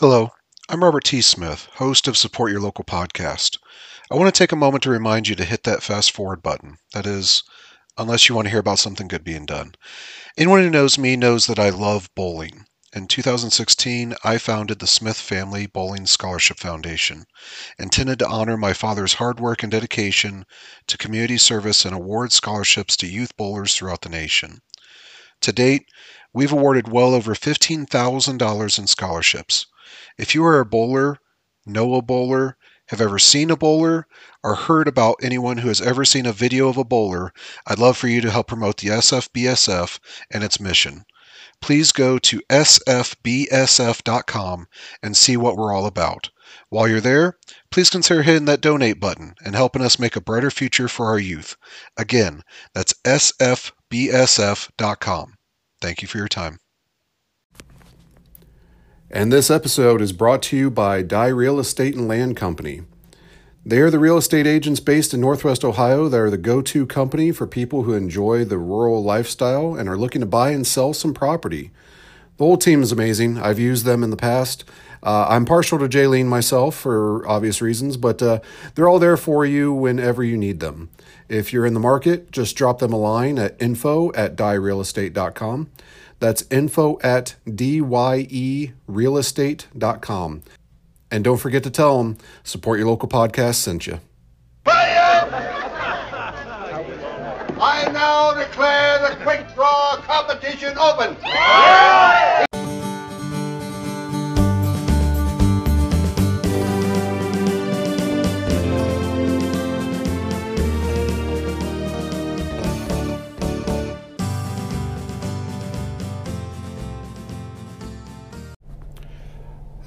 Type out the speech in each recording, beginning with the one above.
Hello, I'm Robert T. Smith, host of Support Your Local podcast. I want to take a moment to remind you to hit that fast forward button. That is, unless you want to hear about something good being done. Anyone who knows me knows that I love bowling. In 2016, I founded the Smith Family Bowling Scholarship Foundation, intended to honor my father's hard work and dedication to community service and award scholarships to youth bowlers throughout the nation. To date, we've awarded well over $15,000 in scholarships. If you are a bowler, know a bowler, have ever seen a bowler, or heard about anyone who has ever seen a video of a bowler, I'd love for you to help promote the SFBSF and its mission. Please go to sfbsf.com and see what we're all about. While you're there, please consider hitting that donate button and helping us make a brighter future for our youth. Again, that's sfbsf.com. Thank you for your time. And this episode is brought to you by Dye Real Estate and Land Company. They are the real estate agents based in Northwest Ohio that are the go to company for people who enjoy the rural lifestyle and are looking to buy and sell some property. The whole team is amazing. I've used them in the past. Uh, I'm partial to Jaylene myself for obvious reasons, but uh, they're all there for you whenever you need them. If you're in the market, just drop them a line at info at dyerealestate.com. That's info at dyerealestate.com. And don't forget to tell them support your local podcast sent you. I now declare the quick draw competition open.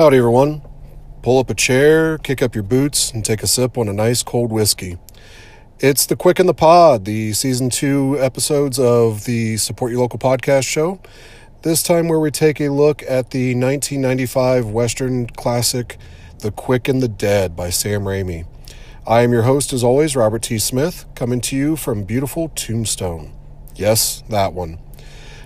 Howdy, everyone. Pull up a chair, kick up your boots, and take a sip on a nice cold whiskey. It's the Quick and the Pod, the season two episodes of the Support Your Local podcast show. This time, where we take a look at the 1995 Western classic, The Quick and the Dead by Sam Raimi. I am your host, as always, Robert T. Smith, coming to you from beautiful Tombstone. Yes, that one.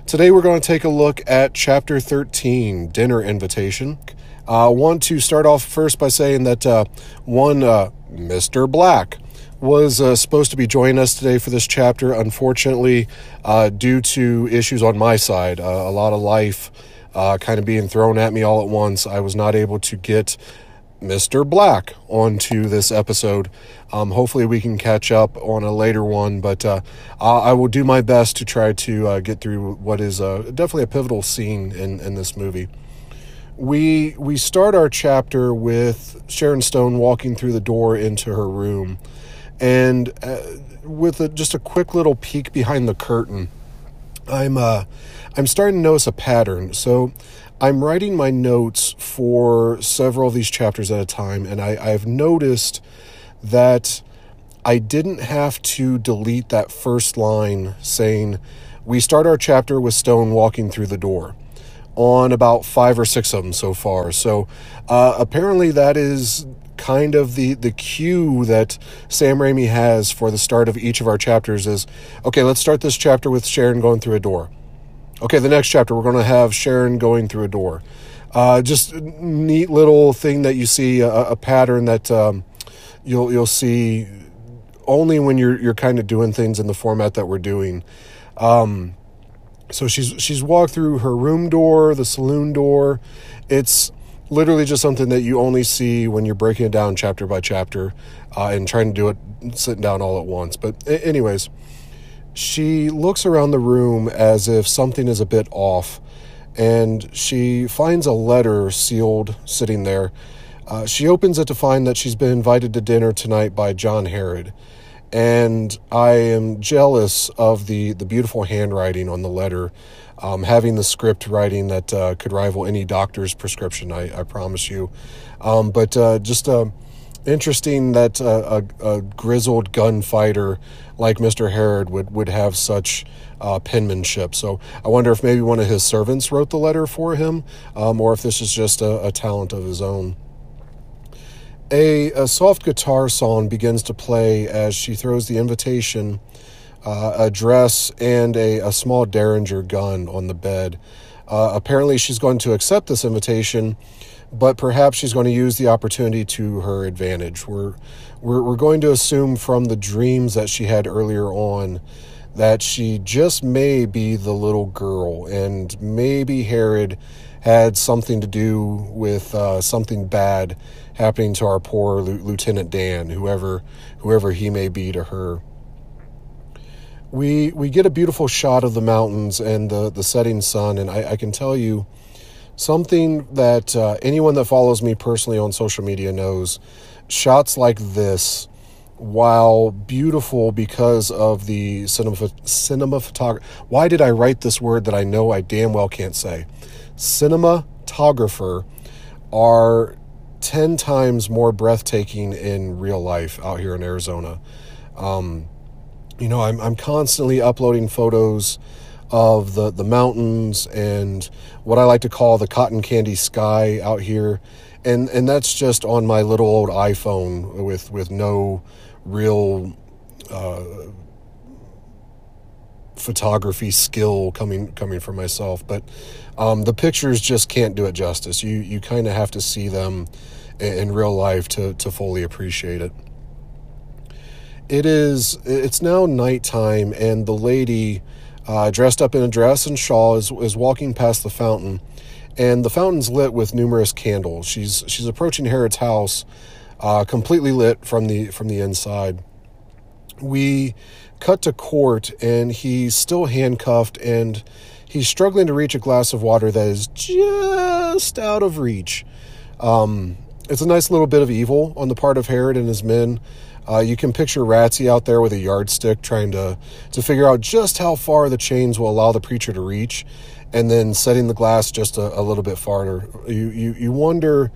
Today, we're going to take a look at Chapter 13 Dinner Invitation. I uh, want to start off first by saying that uh, one, uh, Mr. Black, was uh, supposed to be joining us today for this chapter. Unfortunately, uh, due to issues on my side, uh, a lot of life kind of being thrown at me all at once, I was not able to get Mr. Black onto this episode. Um, hopefully, we can catch up on a later one, but I will do my best to try to get through what is definitely a pivotal scene in, in this movie. We we start our chapter with Sharon Stone walking through the door into her room, and uh, with a, just a quick little peek behind the curtain, I'm uh, I'm starting to notice a pattern. So I'm writing my notes for several of these chapters at a time, and I, I've noticed that I didn't have to delete that first line saying, We start our chapter with Stone walking through the door on about five or six of them so far. So uh, apparently that is kind of the the cue that Sam Raimi has for the start of each of our chapters is okay, let's start this chapter with Sharon going through a door. Okay, the next chapter we're going to have Sharon going through a door. Uh, just neat little thing that you see a, a pattern that um, you'll you'll see only when you're you're kind of doing things in the format that we're doing. Um, so she's she's walked through her room door, the saloon door. It's literally just something that you only see when you're breaking it down chapter by chapter uh, and trying to do it sitting down all at once. But anyways, she looks around the room as if something is a bit off, and she finds a letter sealed sitting there. Uh, she opens it to find that she's been invited to dinner tonight by John Herod and I am jealous of the the beautiful handwriting on the letter. Um, having the script writing that uh, could rival any doctor's prescription, I, I promise you. Um, but uh, just uh, interesting that uh, a, a, grizzled gunfighter like Mr. Herod would, would have such uh, penmanship. So I wonder if maybe one of his servants wrote the letter for him, um, or if this is just a, a talent of his own. A, a soft guitar song begins to play as she throws the invitation, uh, a dress, and a, a small Derringer gun on the bed. Uh, apparently, she's going to accept this invitation, but perhaps she's going to use the opportunity to her advantage. We're, we're, we're going to assume from the dreams that she had earlier on that she just may be the little girl, and maybe Herod had something to do with uh, something bad happening to our poor Lieutenant Dan, whoever whoever he may be to her. We we get a beautiful shot of the mountains and the the setting sun, and I, I can tell you something that uh, anyone that follows me personally on social media knows. Shots like this while beautiful because of the cinema cinema photography. Why did I write this word that I know I damn well can't say? Cinematographer are 10 times more breathtaking in real life out here in Arizona. Um, you know, I'm, I'm constantly uploading photos of the, the mountains and what I like to call the cotton candy sky out here. And, and that's just on my little old iPhone with, with no real uh, photography skill coming coming from myself, but um, the pictures just can't do it justice. You you kind of have to see them in, in real life to to fully appreciate it. It is it's now nighttime, and the lady uh, dressed up in a dress and shawl is is walking past the fountain, and the fountain's lit with numerous candles. She's she's approaching Herod's house uh, completely lit from the from the inside. We cut to Cort, and he's still handcuffed, and he's struggling to reach a glass of water that is just out of reach. Um, it's a nice little bit of evil on the part of Herod and his men. Uh, you can picture Ratsy out there with a yardstick trying to, to figure out just how far the chains will allow the preacher to reach, and then setting the glass just a, a little bit farther. You, you, you wonder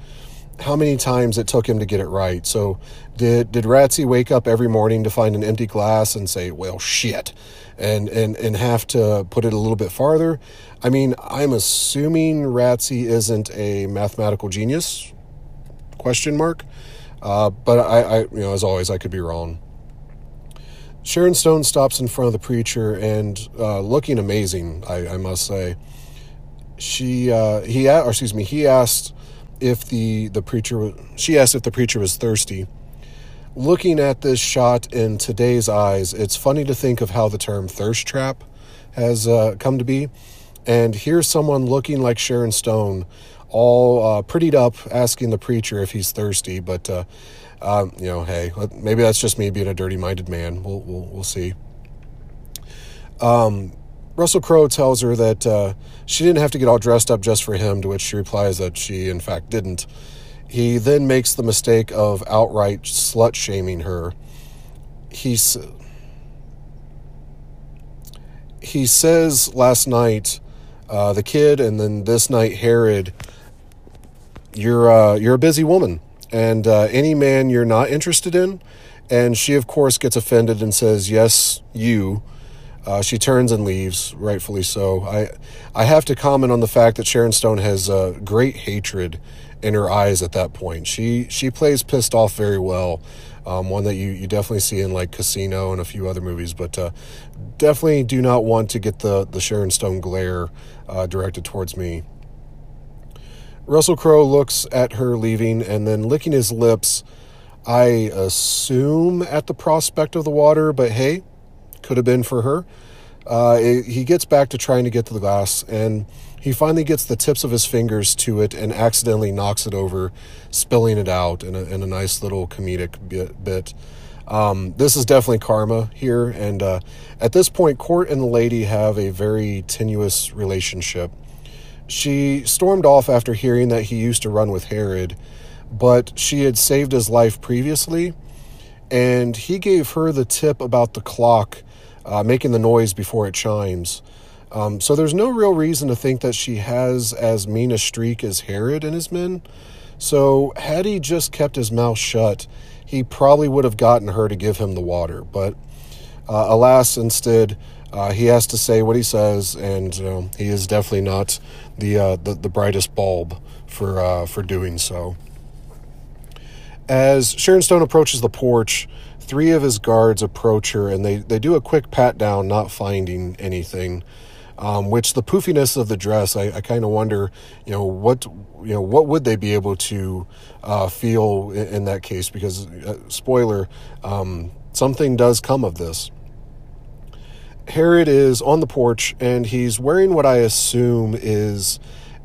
how many times it took him to get it right. So did did Ratsy wake up every morning to find an empty glass and say, "Well, shit," and and and have to put it a little bit farther? I mean, I'm assuming Ratsy isn't a mathematical genius. Question mark. Uh, but I, I, you know, as always, I could be wrong. Sharon Stone stops in front of the preacher and uh, looking amazing, I, I, must say. She, uh, he, or excuse me, he asked if the the preacher she asked if the preacher was thirsty. Looking at this shot in today's eyes, it's funny to think of how the term thirst trap has uh, come to be. And here's someone looking like Sharon Stone, all uh, prettied up, asking the preacher if he's thirsty. But uh, um, you know, hey, maybe that's just me being a dirty-minded man. We'll we'll, we'll see. Um, Russell Crowe tells her that uh, she didn't have to get all dressed up just for him, to which she replies that she, in fact, didn't. He then makes the mistake of outright slut shaming her. He's, he says last night, uh, the kid, and then this night, Herod, you're, uh, you're a busy woman, and uh, any man you're not interested in. And she, of course, gets offended and says, Yes, you. Uh, she turns and leaves, rightfully so. I, I have to comment on the fact that Sharon Stone has uh, great hatred in her eyes at that point. She she plays pissed off very well. Um, one that you, you definitely see in like Casino and a few other movies, but uh, definitely do not want to get the, the Sharon Stone glare uh, directed towards me. Russell Crowe looks at her leaving and then licking his lips. I assume at the prospect of the water, but hey, could have been for her. Uh, it, he gets back to trying to get to the glass, and he finally gets the tips of his fingers to it and accidentally knocks it over, spilling it out in a, in a nice little comedic bit. bit. Um, this is definitely karma here, and uh, at this point, Cort and the lady have a very tenuous relationship. She stormed off after hearing that he used to run with Herod, but she had saved his life previously, and he gave her the tip about the clock uh, making the noise before it chimes. Um, so there's no real reason to think that she has as mean a streak as Herod and his men. So had he just kept his mouth shut, he probably would have gotten her to give him the water. But uh, alas, instead, uh, he has to say what he says, and he is definitely not the, uh, the, the brightest bulb for uh, for doing so. As Sharon Stone approaches the porch, three of his guards approach her and they, they do a quick pat down, not finding anything. Um, which the poofiness of the dress, I, I kind of wonder, you know, what you know, what would they be able to uh, feel in, in, that case? Because, uh, spoiler, um, something does come of this. Herod is on the porch and he's wearing what I assume is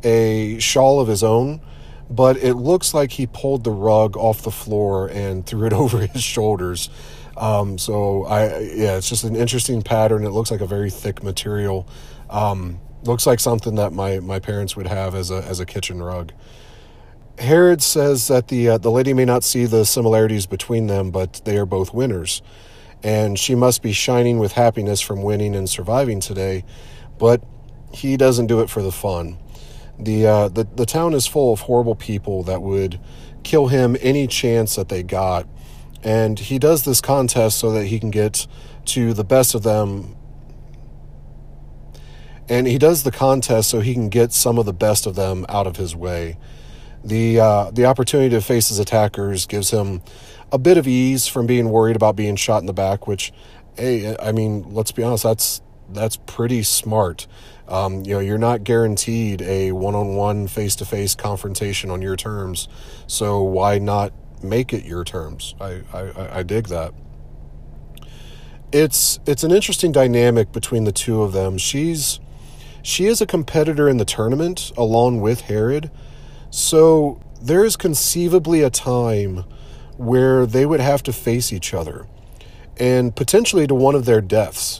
a shawl of his own, but it looks like he pulled the rug off the floor and threw it over his shoulders. Um, so I, yeah, it's just an interesting pattern. It looks like a very thick material. Um, looks like something that my, my parents would have as a, as a kitchen rug. Herod says that the uh, the lady may not see the similarities between them, but they are both winners and she must be shining with happiness from winning and surviving today, but he doesn't do it for the fun. The, uh, the, the town is full of horrible people that would kill him any chance that they got, and he does this contest so that he can get to the best of them. And he does the contest so he can get some of the best of them out of his way. The uh, the opportunity to face his attackers gives him a bit of ease from being worried about being shot in the back, which, hey, I mean, let's be honest, that's that's pretty smart. Um, you know, you're not guaranteed a one-on-one, face-to-face confrontation on your terms, so why not make it your terms? I, I, I dig that. It's it's an interesting dynamic between the two of them. She's she is a competitor in the tournament along with Herod, so there is conceivably a time where they would have to face each other and potentially to one of their deaths.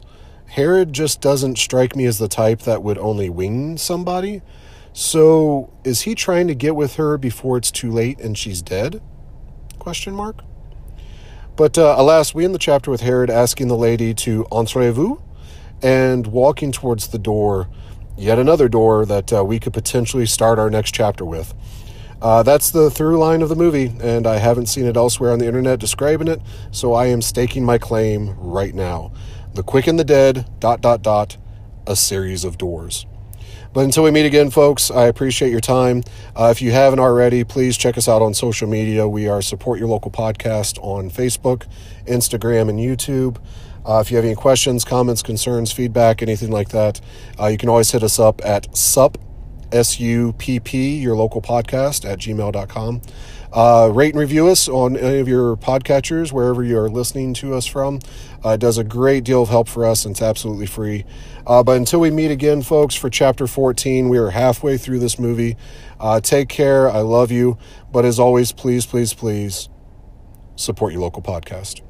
Herod just doesn't strike me as the type that would only wing somebody. So, is he trying to get with her before it's too late and she's dead? Question mark. But uh, alas, we end the chapter with Herod asking the lady to entrez-vous and walking towards the door, yet another door that uh, we could potentially start our next chapter with. Uh, that's the through line of the movie, and I haven't seen it elsewhere on the internet describing it, so I am staking my claim right now. The Quick and the Dead, dot, dot, dot, a series of doors. But until we meet again, folks, I appreciate your time. Uh, if you haven't already, please check us out on social media. We are Support Your Local Podcast on Facebook, Instagram, and YouTube. Uh, if you have any questions, comments, concerns, feedback, anything like that, uh, you can always hit us up at sup S-U-P-P, your local podcast at gmail.com. Uh, rate and review us on any of your podcatchers, wherever you're listening to us from. Uh, it does a great deal of help for us, and it's absolutely free. Uh, but until we meet again, folks, for chapter 14, we are halfway through this movie. Uh, take care. I love you. But as always, please, please, please support your local podcast.